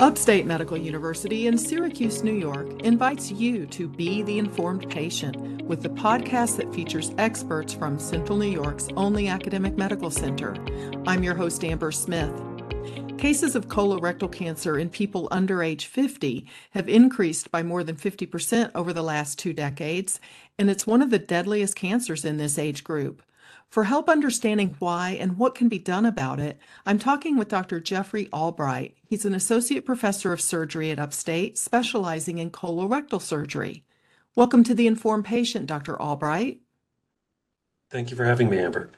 Upstate Medical University in Syracuse, New York invites you to be the informed patient with the podcast that features experts from Central New York's only academic medical center. I'm your host, Amber Smith. Cases of colorectal cancer in people under age 50 have increased by more than 50% over the last two decades, and it's one of the deadliest cancers in this age group. For help understanding why and what can be done about it, I'm talking with Dr. Jeffrey Albright. He's an associate professor of surgery at Upstate, specializing in colorectal surgery. Welcome to the Informed Patient, Dr. Albright. Thank you for having me, Amber.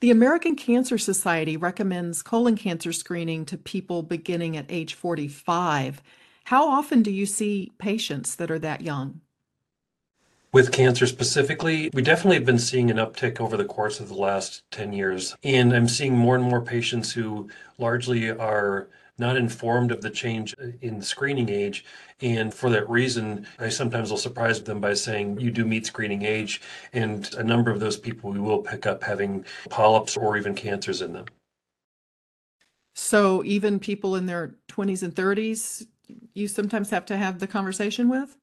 The American Cancer Society recommends colon cancer screening to people beginning at age 45. How often do you see patients that are that young? With cancer specifically, we definitely have been seeing an uptick over the course of the last 10 years. And I'm seeing more and more patients who largely are not informed of the change in screening age. And for that reason, I sometimes will surprise them by saying, you do meet screening age. And a number of those people we will pick up having polyps or even cancers in them. So even people in their 20s and 30s, you sometimes have to have the conversation with?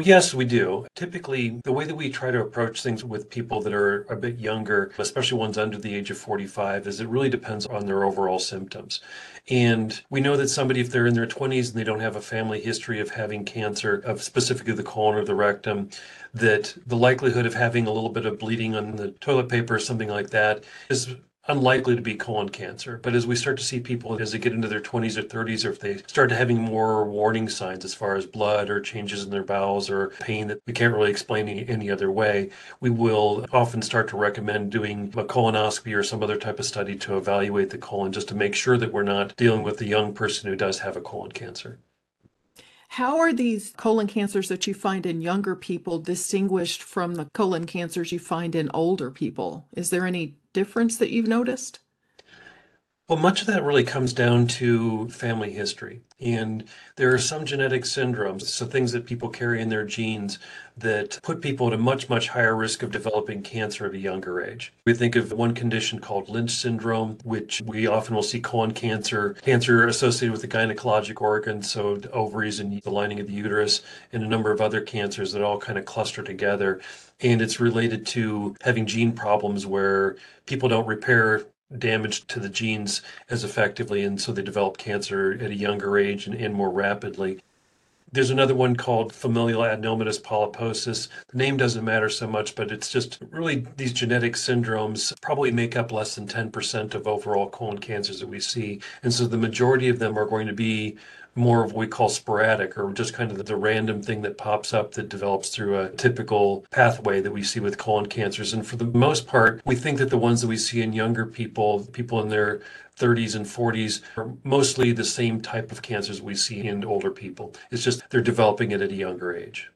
Yes, we do. Typically, the way that we try to approach things with people that are a bit younger, especially ones under the age of 45, is it really depends on their overall symptoms. And we know that somebody, if they're in their 20s and they don't have a family history of having cancer, of specifically the colon or the rectum, that the likelihood of having a little bit of bleeding on the toilet paper or something like that is unlikely to be colon cancer. But as we start to see people as they get into their 20s or 30s, or if they start to having more warning signs as far as blood or changes in their bowels or pain that we can't really explain any, any other way, we will often start to recommend doing a colonoscopy or some other type of study to evaluate the colon just to make sure that we're not dealing with a young person who does have a colon cancer. How are these colon cancers that you find in younger people distinguished from the colon cancers you find in older people? Is there any difference that you've noticed? Well, much of that really comes down to family history. And there are some genetic syndromes, so things that people carry in their genes that put people at a much, much higher risk of developing cancer at a younger age. We think of one condition called Lynch syndrome, which we often will see colon cancer, cancer associated with the gynecologic organs, so ovaries and the lining of the uterus, and a number of other cancers that all kind of cluster together. And it's related to having gene problems where people don't repair damage to the genes as effectively, and so they develop cancer at a younger age and, and more rapidly. There's another one called familial adenomatous polyposis. The name doesn't matter so much, but it's just really these genetic syndromes probably make up less than 10% of overall colon cancers that we see. And so the majority of them are going to be more of what we call sporadic or just kind of the, random thing that pops up that develops through a typical pathway that we see with colon cancers. And for the most part, we think that the ones that we see in younger people, people in their 30s and 40s, are mostly the same type of cancers we see in older people. It's just they're developing it at a younger age.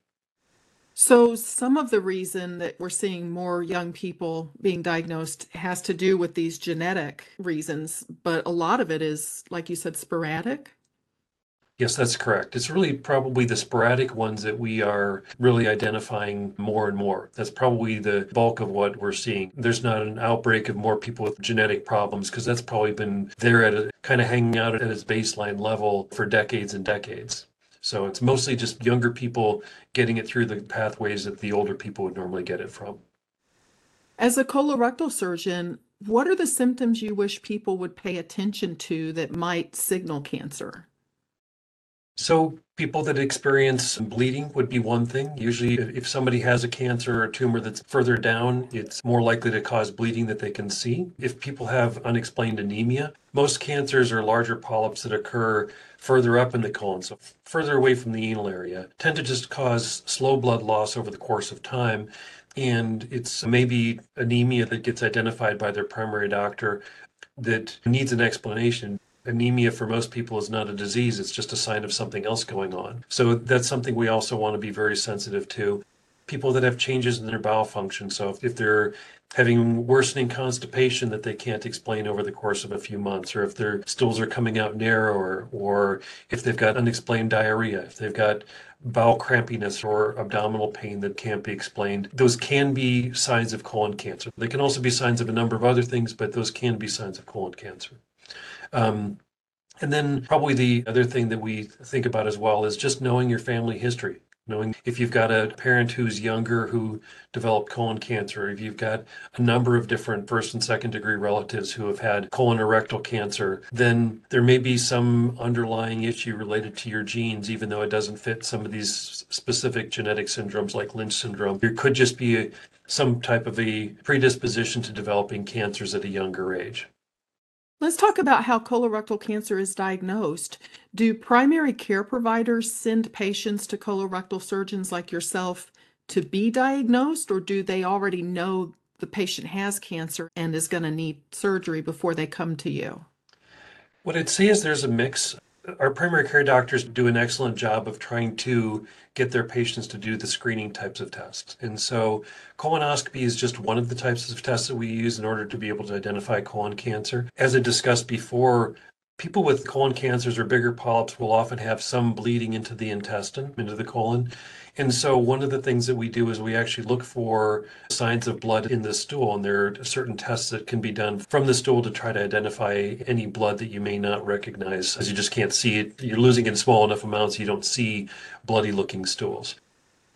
So, some of the reason that we're seeing more young people being diagnosed has to do with these genetic reasons, but a lot of it is, like you said, sporadic. Yes, that's correct. It's really probably the sporadic ones that we are really identifying more and more. That's probably the bulk of what we're seeing. There's not an outbreak of more people with genetic problems because that's probably been there at a kind of hanging out at its baseline level for decades and decades. So it's mostly just younger people getting it through the pathways that the older people would normally get it from. As a colorectal surgeon, what are the symptoms you wish people would pay attention to that might signal cancer? So, people that experience bleeding would be one thing. Usually, if somebody has a cancer or a tumor that's further down, it's more likely to cause bleeding that they can see. If people have unexplained anemia, most cancers are larger polyps that occur further up in the colon, so further away from the anal area, tend to just cause slow blood loss over the course of time. And it's maybe anemia that gets identified by their primary doctor that needs an explanation anemia for most people is not a disease, it's just a sign of something else going on. So that's something we also want to be very sensitive to. People that have changes in their bowel function, so if, if they're having worsening constipation that they can't explain over the course of a few months, or if their stools are coming out narrower, or if they've got unexplained diarrhea, if they've got bowel crampiness or abdominal pain that can't be explained. Those can be signs of colon cancer. They can also be signs of a number of other things, but those can be signs of colon cancer. Um, And then probably the other thing that we think about as well is just knowing your family history knowing if you've got a parent who's younger who developed colon cancer, if you've got a number of different first and second degree relatives who have had colon or rectal cancer, then there may be some underlying issue related to your genes, even though it doesn't fit some of these specific genetic syndromes like Lynch syndrome. There could just be some type of a predisposition to developing cancers at a younger age. Let's talk about how colorectal cancer is diagnosed. Do primary care providers send patients to colorectal surgeons like yourself to be diagnosed, or do they already know the patient has cancer and is going to need surgery before they come to you? What I'd say is there's a mix our primary care doctors do an excellent job of trying to get their patients to do the screening types of tests. And so colonoscopy is just one of the types of tests that we use in order to be able to identify colon cancer. As I discussed before, people with colon cancers or bigger polyps will often have some bleeding into the intestine, into the colon. And so one of the things that we do is we actually look for signs of blood in the stool, and there are certain tests that can be done from the stool to try to identify any blood that you may not recognize, as you just can't see it. You're losing in small enough amounts, you don't see bloody looking stools.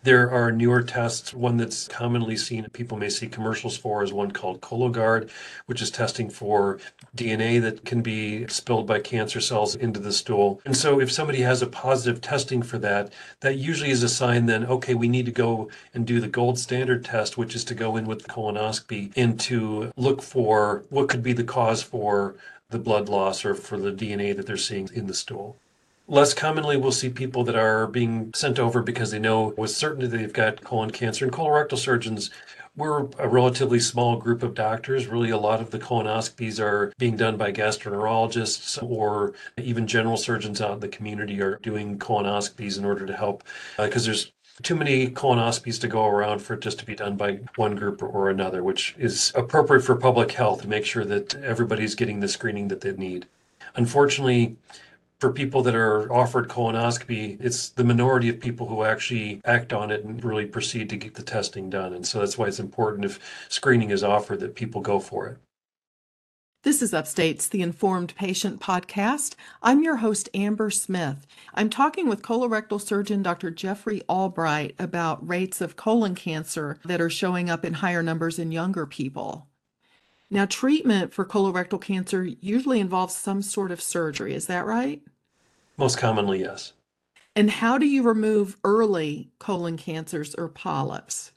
There are newer tests. One that's commonly seen, people may see commercials for, is one called Cologuard, which is testing for DNA that can be spilled by cancer cells into the stool. And so, if somebody has a positive testing for that, that usually is a sign then, okay, we need to go and do the gold standard test, which is to go in with the colonoscopy and to look for what could be the cause for the blood loss or for the DNA that they're seeing in the stool. Less commonly, we'll see people that are being sent over because they know with certainty they've got colon cancer. And colorectal surgeons, we're a relatively small group of doctors. Really, a lot of the colonoscopies are being done by gastroenterologists or even general surgeons out in the community are doing colonoscopies in order to help because uh, there's too many colonoscopies to go around for it just to be done by one group or another, which is appropriate for public health to make sure that everybody's getting the screening that they need. Unfortunately, for people that are offered colonoscopy, it's the minority of people who actually act on it and really proceed to get the testing done. And so that's why it's important if screening is offered that people go for it. This is Upstate's The Informed Patient podcast. I'm your host, Amber Smith. I'm talking with colorectal surgeon Dr. Jeffrey Albright about rates of colon cancer that are showing up in higher numbers in younger people. Now, treatment for colorectal cancer usually involves some sort of surgery. Is that right? Most commonly, yes. And how do you remove early colon cancers or polyps?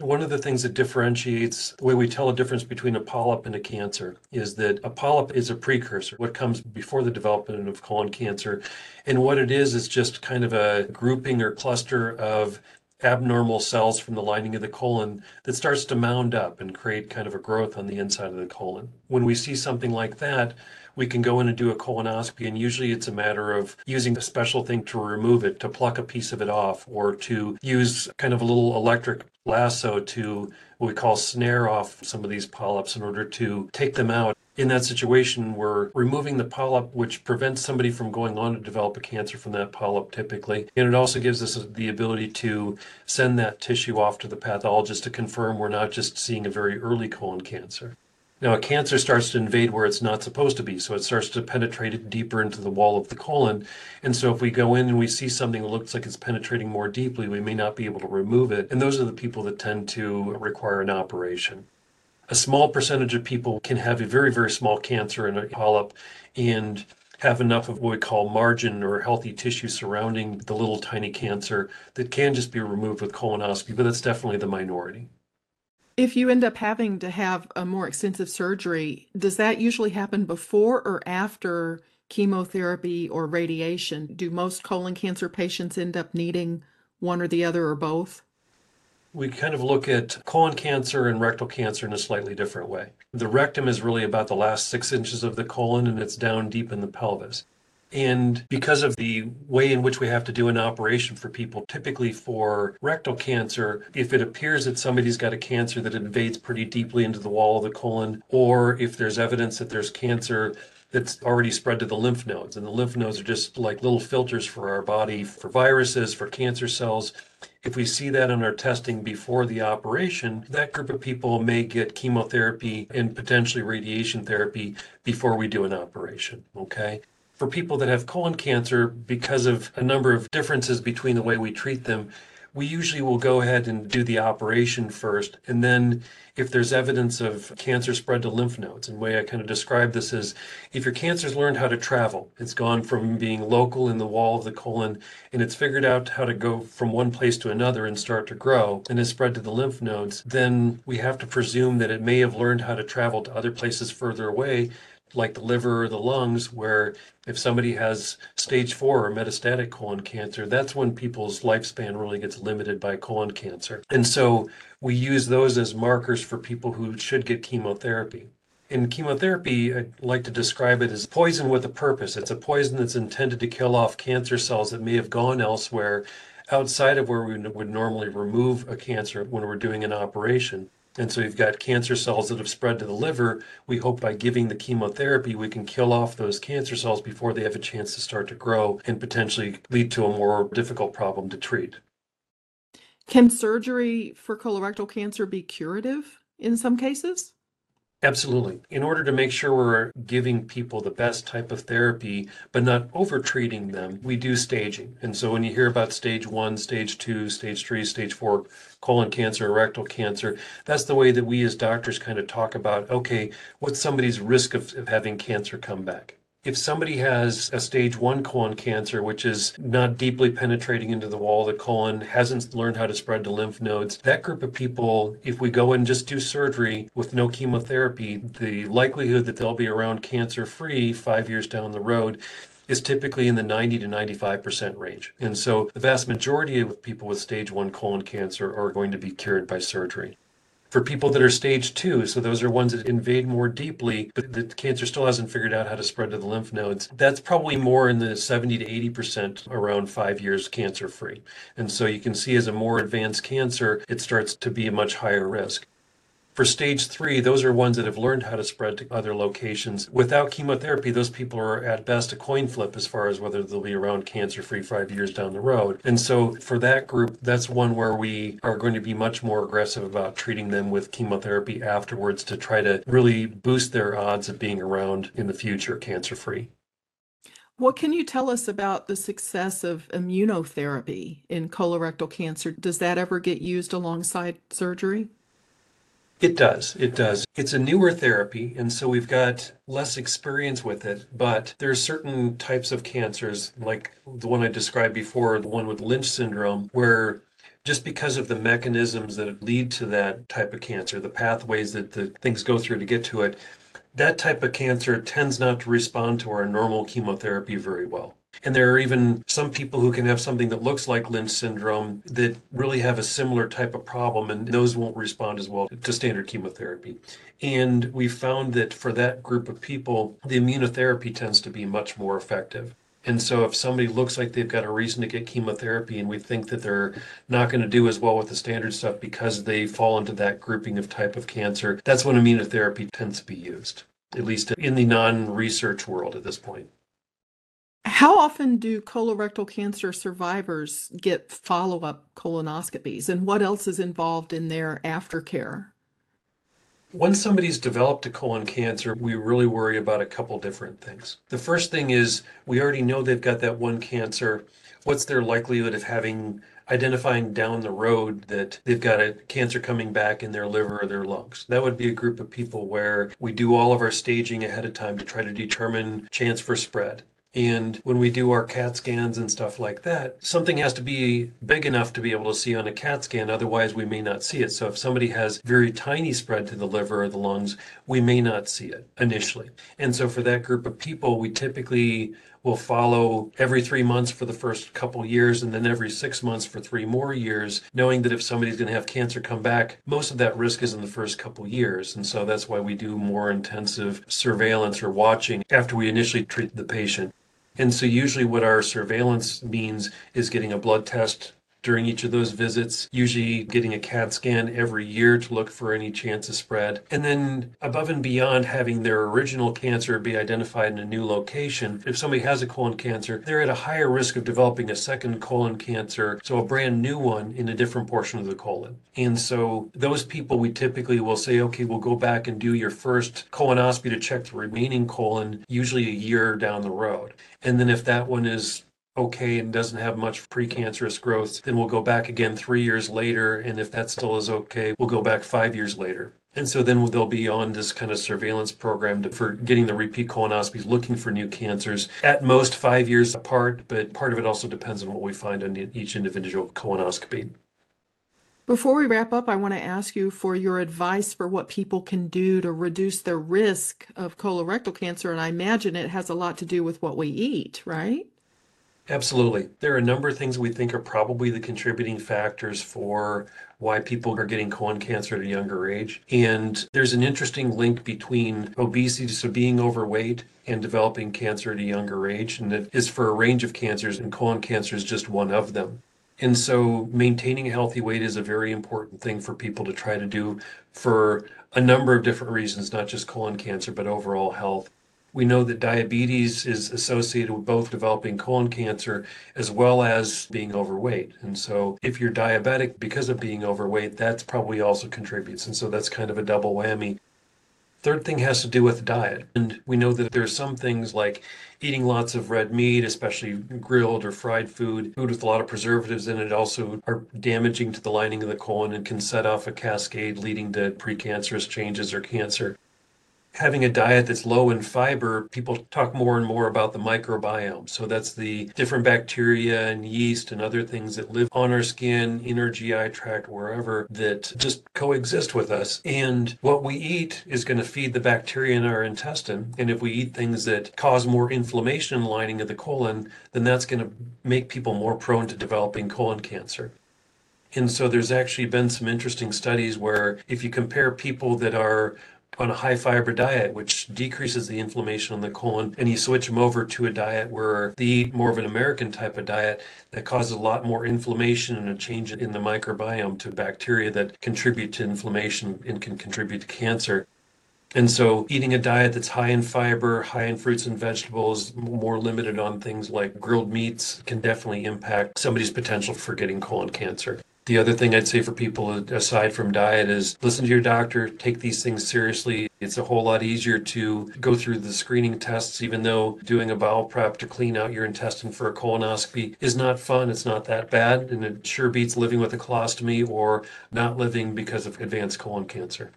One of the things that differentiates the way we tell a difference between a polyp and a cancer is that a polyp is a precursor, what comes before the development of colon cancer. And what it is is just kind of a grouping or cluster of abnormal cells from the lining of the colon that starts to mound up and create kind of a growth on the inside of the colon. When we see something like that, we can go in and do a colonoscopy, and usually it's a matter of using a special thing to remove it, to pluck a piece of it off, or to use kind of a little electric lasso to what we call snare off some of these polyps in order to take them out. In that situation, we're removing the polyp, which prevents somebody from going on to develop a cancer from that polyp typically. And it also gives us the ability to send that tissue off to the pathologist to confirm we're not just seeing a very early colon cancer. Now, a cancer starts to invade where it's not supposed to be. So it starts to penetrate deeper into the wall of the colon. And so if we go in and we see something that looks like it's penetrating more deeply, we may not be able to remove it. And those are the people that tend to require an operation. A small percentage of people can have a very, very small cancer in a polyp and have enough of what we call margin or healthy tissue surrounding the little tiny cancer that can just be removed with colonoscopy, but that's definitely the minority. If you end up having to have a more extensive surgery, does that usually happen before or after chemotherapy or radiation? Do most colon cancer patients end up needing one or the other or both? We kind of look at colon cancer and rectal cancer in a slightly different way. The rectum is really about the last six inches of the colon and it's down deep in the pelvis. And because of the way in which we have to do an operation for people, typically for rectal cancer, if it appears that somebody's got a cancer that invades pretty deeply into the wall of the colon, or if there's evidence that there's cancer that's already spread to the lymph nodes, and the lymph nodes are just like little filters for our body for viruses, for cancer cells. If we see that in our testing before the operation, that group of people may get chemotherapy and potentially radiation therapy before we do an operation. Okay. For people that have colon cancer, because of a number of differences between the way we treat them, we usually will go ahead and do the operation first. And then if there's evidence of cancer spread to lymph nodes, and the way I kind of describe this is if your cancer's learned how to travel, it's gone from being local in the wall of the colon and it's figured out how to go from one place to another and start to grow and has spread to the lymph nodes, then we have to presume that it may have learned how to travel to other places further away like the liver or the lungs, where if somebody has stage four or metastatic colon cancer, that's when people's lifespan really gets limited by colon cancer. And so we use those as markers for people who should get chemotherapy. In chemotherapy, I like to describe it as poison with a purpose. It's a poison that's intended to kill off cancer cells that may have gone elsewhere outside of where we would normally remove a cancer when we're doing an operation. And so you've got cancer cells that have spread to the liver. We hope by giving the chemotherapy, we can kill off those cancer cells before they have a chance to start to grow and potentially lead to a more difficult problem to treat. Can surgery for colorectal cancer be curative in some cases? Absolutely. In order to make sure we're giving people the best type of therapy, but not over treating them, we do staging. And so when you hear about stage one, stage two, stage three, stage four colon cancer rectal cancer, that's the way that we as doctors kind of talk about okay, what's somebody's risk of, of having cancer come back? If somebody has a stage one colon cancer, which is not deeply penetrating into the wall of the colon, hasn't learned how to spread to lymph nodes, that group of people, if we go and just do surgery with no chemotherapy, the likelihood that they'll be around cancer free five years down the road is typically in the 90 to 95% range. And so the vast majority of people with stage one colon cancer are going to be cured by surgery for people that are stage two, so those are ones that invade more deeply, but the cancer still hasn't figured out how to spread to the lymph nodes, that's probably more in the 70 to 80% around five years cancer free. And so you can see as a more advanced cancer, it starts to be a much higher risk. For stage three, those are ones that have learned how to spread to other locations. Without chemotherapy, those people are at best a coin flip as far as whether they'll be around cancer free five years down the road. And so for that group, that's one where we are going to be much more aggressive about treating them with chemotherapy afterwards to try to really boost their odds of being around in the future cancer free. What can you tell us about the success of immunotherapy in colorectal cancer? Does that ever get used alongside surgery? It does. It does. It's a newer therapy, and so we've got less experience with it. But there are certain types of cancers, like the one I described before, the one with Lynch syndrome, where just because of the mechanisms that lead to that type of cancer, the pathways that the things go through to get to it, that type of cancer tends not to respond to our normal chemotherapy very well. And there are even some people who can have something that looks like Lynch syndrome that really have a similar type of problem, and those won't respond as well to standard chemotherapy. And we found that for that group of people, the immunotherapy tends to be much more effective. And so, if somebody looks like they've got a reason to get chemotherapy and we think that they're not going to do as well with the standard stuff because they fall into that grouping of type of cancer, that's when immunotherapy tends to be used, at least in the non research world at this point. How often do colorectal cancer survivors get follow-up colonoscopies, and what else is involved in their aftercare? Once somebody's developed a colon cancer, we really worry about a couple different things. The first thing is we already know they've got that one cancer. What's their likelihood of having identifying down the road that they've got a cancer coming back in their liver or their lungs. That would be a group of people where we do all of our staging ahead of time to try to determine chance for spread. And when we do our CAT scans and stuff like that, something has to be big enough to be able to see on a CAT scan. Otherwise, we may not see it. So if somebody has very tiny spread to the liver or the lungs, we may not see it initially. And so for that group of people, we typically will follow every three months for the first couple years and then every six months for three more years, knowing that if somebody's going to have cancer come back, most of that risk is in the first couple years. And so that's why we do more intensive surveillance or watching after we initially treat the patient. And so usually what our surveillance means is getting a blood test during each of those visits, usually getting a CAT scan every year to look for any chance of spread. And then above and beyond having their original cancer be identified in a new location, if somebody has a colon cancer, they're at a higher risk of developing a second colon cancer, so a brand new one in a different portion of the colon. And so those people we typically will say, okay, we'll go back and do your first colonoscopy to check the remaining colon, usually a year down the road. And then if that one is okay and doesn't have much precancerous growth, then we'll go back again three years later. And if that still is okay, we'll go back five years later. And so then they'll be on this kind of surveillance program to, for getting the repeat colonoscopies, looking for new cancers, at most five years apart, but part of it also depends on what we find on each individual colonoscopy. Before we wrap up, I want to ask you for your advice for what people can do to reduce their risk of colorectal cancer. And I imagine it has a lot to do with what we eat, right? Absolutely. There are a number of things we think are probably the contributing factors for why people are getting colon cancer at a younger age. And there's an interesting link between obesity, so being overweight, and developing cancer at a younger age. And it is for a range of cancers, and colon cancer is just one of them. And so maintaining a healthy weight is a very important thing for people to try to do for a number of different reasons, not just colon cancer, but overall health. We know that diabetes is associated with both developing colon cancer as well as being overweight. And so, if you're diabetic because of being overweight, that's probably also contributes. And so, that's kind of a double whammy. Third thing has to do with diet. And we know that there are some things like eating lots of red meat, especially grilled or fried food, food with a lot of preservatives in it, also are damaging to the lining of the colon and can set off a cascade leading to precancerous changes or cancer having a diet that's low in fiber, people talk more and more about the microbiome. So that's the different bacteria and yeast and other things that live on our skin, in our GI tract, wherever that just coexist with us. And what we eat is going to feed the bacteria in our intestine. And if we eat things that cause more inflammation in the lining of the colon, then that's going to make people more prone to developing colon cancer. And so there's actually been some interesting studies where if you compare people that are on a high fiber diet, which decreases the inflammation on the colon, and you switch them over to a diet where they eat more of an American type of diet that causes a lot more inflammation and a change in the microbiome to bacteria that contribute to inflammation and can contribute to cancer. And so, eating a diet that's high in fiber, high in fruits and vegetables, more limited on things like grilled meats, can definitely impact somebody's potential for getting colon cancer. The other thing I'd say for people aside from diet is listen to your doctor, take these things seriously. It's a whole lot easier to go through the screening tests, even though doing a bowel prep to clean out your intestine for a colonoscopy is not fun. It's not that bad. And it sure beats living with a colostomy or not living because of advanced colon cancer.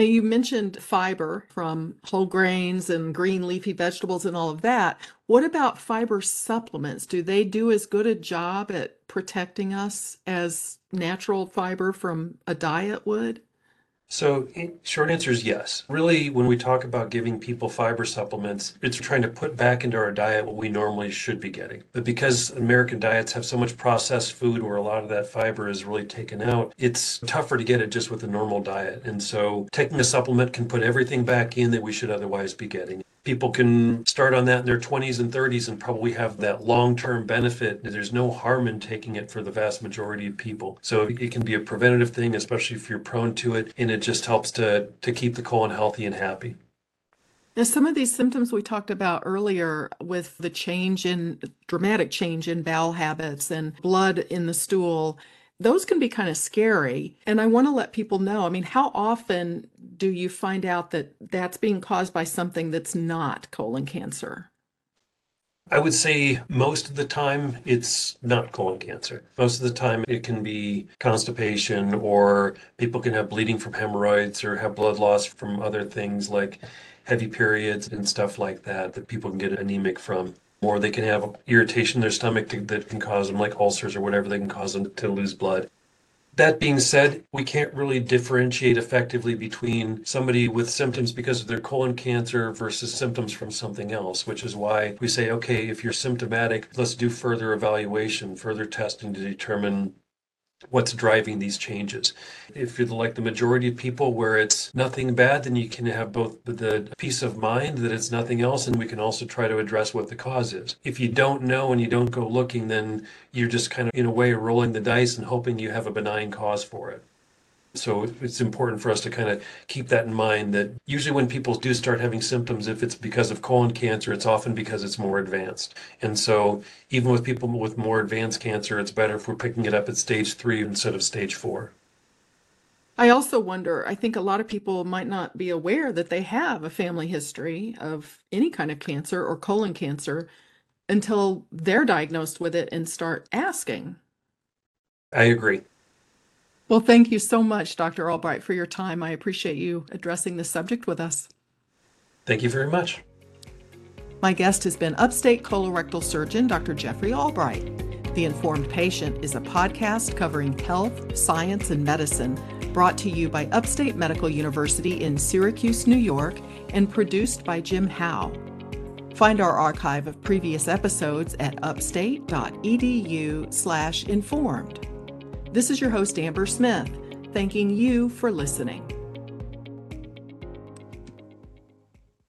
Now, you mentioned fiber from whole grains and green leafy vegetables and all of that. What about fiber supplements? Do they do as good a job at protecting us as natural fiber from a diet would? So, eh, short answer is yes. Really, when we talk about giving people fiber supplements, it's trying to put back into our diet what we normally should be getting. But because American diets have so much processed food where a lot of that fiber is really taken out, it's tougher to get it just with a normal diet. And so, taking a supplement can put everything back in that we should otherwise be getting people can start on that in their 20s and 30s and probably have that long-term benefit. There's no harm in taking it for the vast majority of people. So it can be a preventative thing especially if you're prone to it and it just helps to to keep the colon healthy and happy. Now, some of these symptoms we talked about earlier with the change in dramatic change in bowel habits and blood in the stool, those can be kind of scary. And I want to let people know I mean, how often do you find out that that's being caused by something that's not colon cancer? I would say most of the time it's not colon cancer. Most of the time it can be constipation or people can have bleeding from hemorrhoids or have blood loss from other things like heavy periods and stuff like that that people can get anemic from or they can have irritation in their stomach that can cause them, like ulcers or whatever, they can cause them to lose blood. That being said, we can't really differentiate effectively between somebody with symptoms because of their colon cancer versus symptoms from something else, which is why we say, okay, if you're symptomatic, let's do further evaluation, further testing to determine what's driving these changes. If you're like the majority of people where it's nothing bad, then you can have both the peace of mind that it's nothing else, and we can also try to address what the cause is. If you don't know and you don't go looking, then you're just kind of, in a way, rolling the dice and hoping you have a benign cause for it. So it's important for us to kind of keep that in mind that usually when people do start having symptoms, if it's because of colon cancer, it's often because it's more advanced. And so even with people with more advanced cancer, it's better if we're picking it up at stage three instead of stage four. I also wonder, I think a lot of people might not be aware that they have a family history of any kind of cancer or colon cancer until they're diagnosed with it and start asking. I agree. Well, thank you so much, Dr. Albright, for your time. I appreciate you addressing this subject with us. Thank you very much. My guest has been upstate colorectal surgeon Dr. Jeffrey Albright. The Informed Patient is a podcast covering health, science, and medicine brought to you by Upstate Medical University in Syracuse, New York, and produced by Jim Howe. Find our archive of previous episodes at upstate.edu/informed. This is your host, Amber Smith, thanking you for listening.